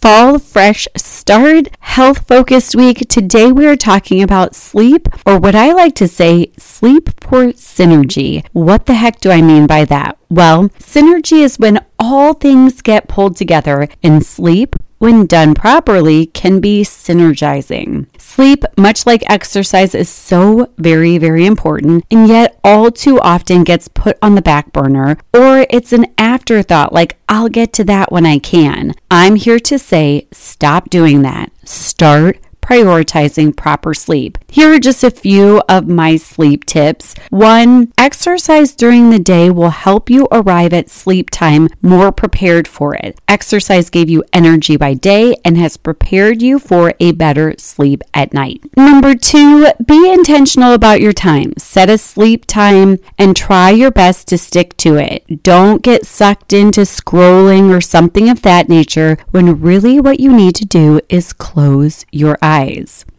fall fresh start, health focused week. Today we are talking about sleep, or what I like to say, sleep for synergy. What the heck do I mean by that? Well, synergy is when all things get pulled together, and sleep when done properly, can be synergizing. Sleep, much like exercise, is so very, very important, and yet all too often gets put on the back burner, or it's an afterthought like, I'll get to that when I can. I'm here to say, stop doing that. Start prioritizing proper sleep. Here are just a few of my sleep tips. One, exercise during the day will help you arrive at sleep time more prepared for it. Exercise gave you energy by day and has prepared you for a better sleep at night. Number two, be intentional about your time. Set a sleep time and try your best to stick to it. Don't get sucked into scrolling or something of that nature when really what you need to do is close your eyes.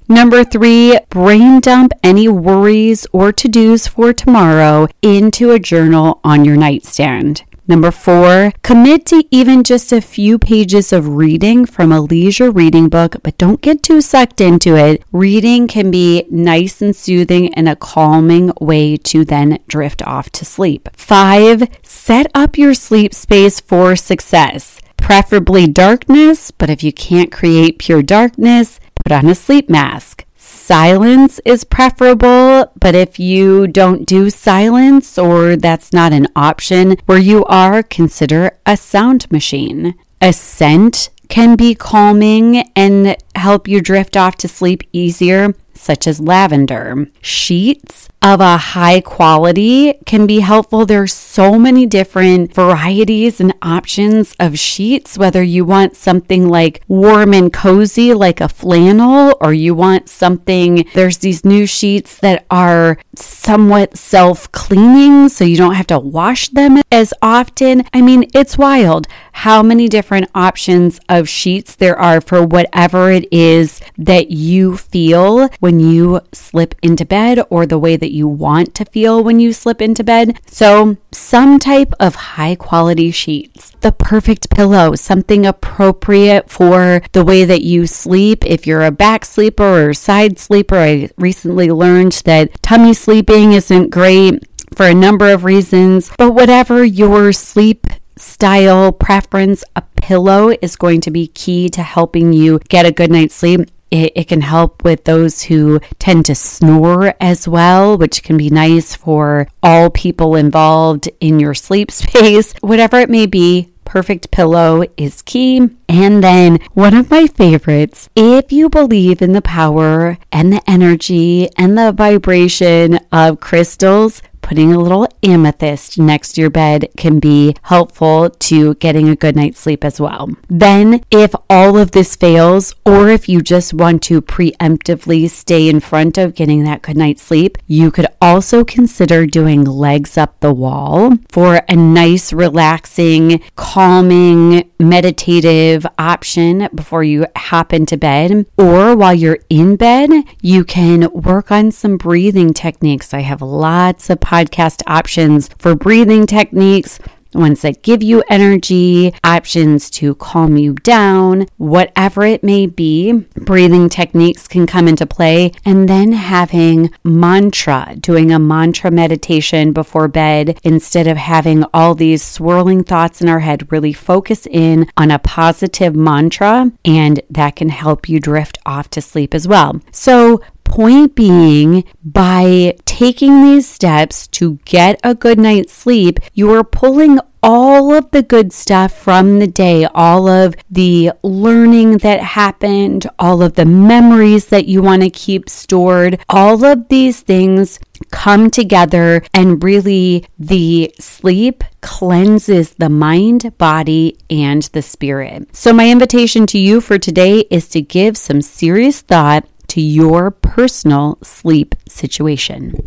Number three, brain dump any worries or to dos for tomorrow into a journal on your nightstand. Number four, commit to even just a few pages of reading from a leisure reading book, but don't get too sucked into it. Reading can be nice and soothing and a calming way to then drift off to sleep. Five, set up your sleep space for success preferably darkness, but if you can't create pure darkness, put on a sleep mask. Silence is preferable, but if you don't do silence or that's not an option where you are, consider a sound machine. A scent can be calming and help you drift off to sleep easier such as lavender. Sheets of a high quality can be helpful. There's so many different varieties and options of sheets, whether you want something like warm and cozy, like a flannel, or you want something, there's these new sheets that are somewhat self cleaning, so you don't have to wash them as often. I mean, it's wild how many different options of sheets there are for whatever it is that you feel when you slip into bed or the way that you want to feel when you slip into bed. So, some type of high quality sheets, the perfect pillow, something appropriate for the way that you sleep. If you're a back sleeper or side sleeper, I recently learned that tummy sleeping isn't great for a number of reasons, but whatever your sleep style preference, a pillow is going to be key to helping you get a good night's sleep. It, it, can help with those who tend to snore as well, which can be nice for all people involved in your sleep space. Whatever it may be, perfect pillow is key. And then one of my favorites, if you believe in the power and the energy and the vibration of crystals, putting a little amethyst next to your bed can be helpful to getting a good night's sleep as well. Then, if all of this fails, or if you just want to preemptively stay in front of getting that good night's sleep, you could also consider doing legs up the wall for a nice, relaxing, calming, meditative option before you hop into bed. Or while you're in bed, you can work on some breathing techniques. I have lots of podcast options for breathing techniques ones that give you energy, options to calm you down, whatever it may be. Breathing techniques can come into play. And then having mantra, doing a mantra meditation before bed instead of having all these swirling thoughts in our head, really focus in on a positive mantra, and that can help you drift off to sleep as well. So, Point being, by taking these steps to get a good night's sleep, you are pulling all of the good stuff from the day, all of the learning that happened, all of the memories that you want to keep stored, all of these things come together and really the sleep cleanses the mind, body, and the spirit. So, my invitation to you for today is to give some serious thought to your personal sleep situation.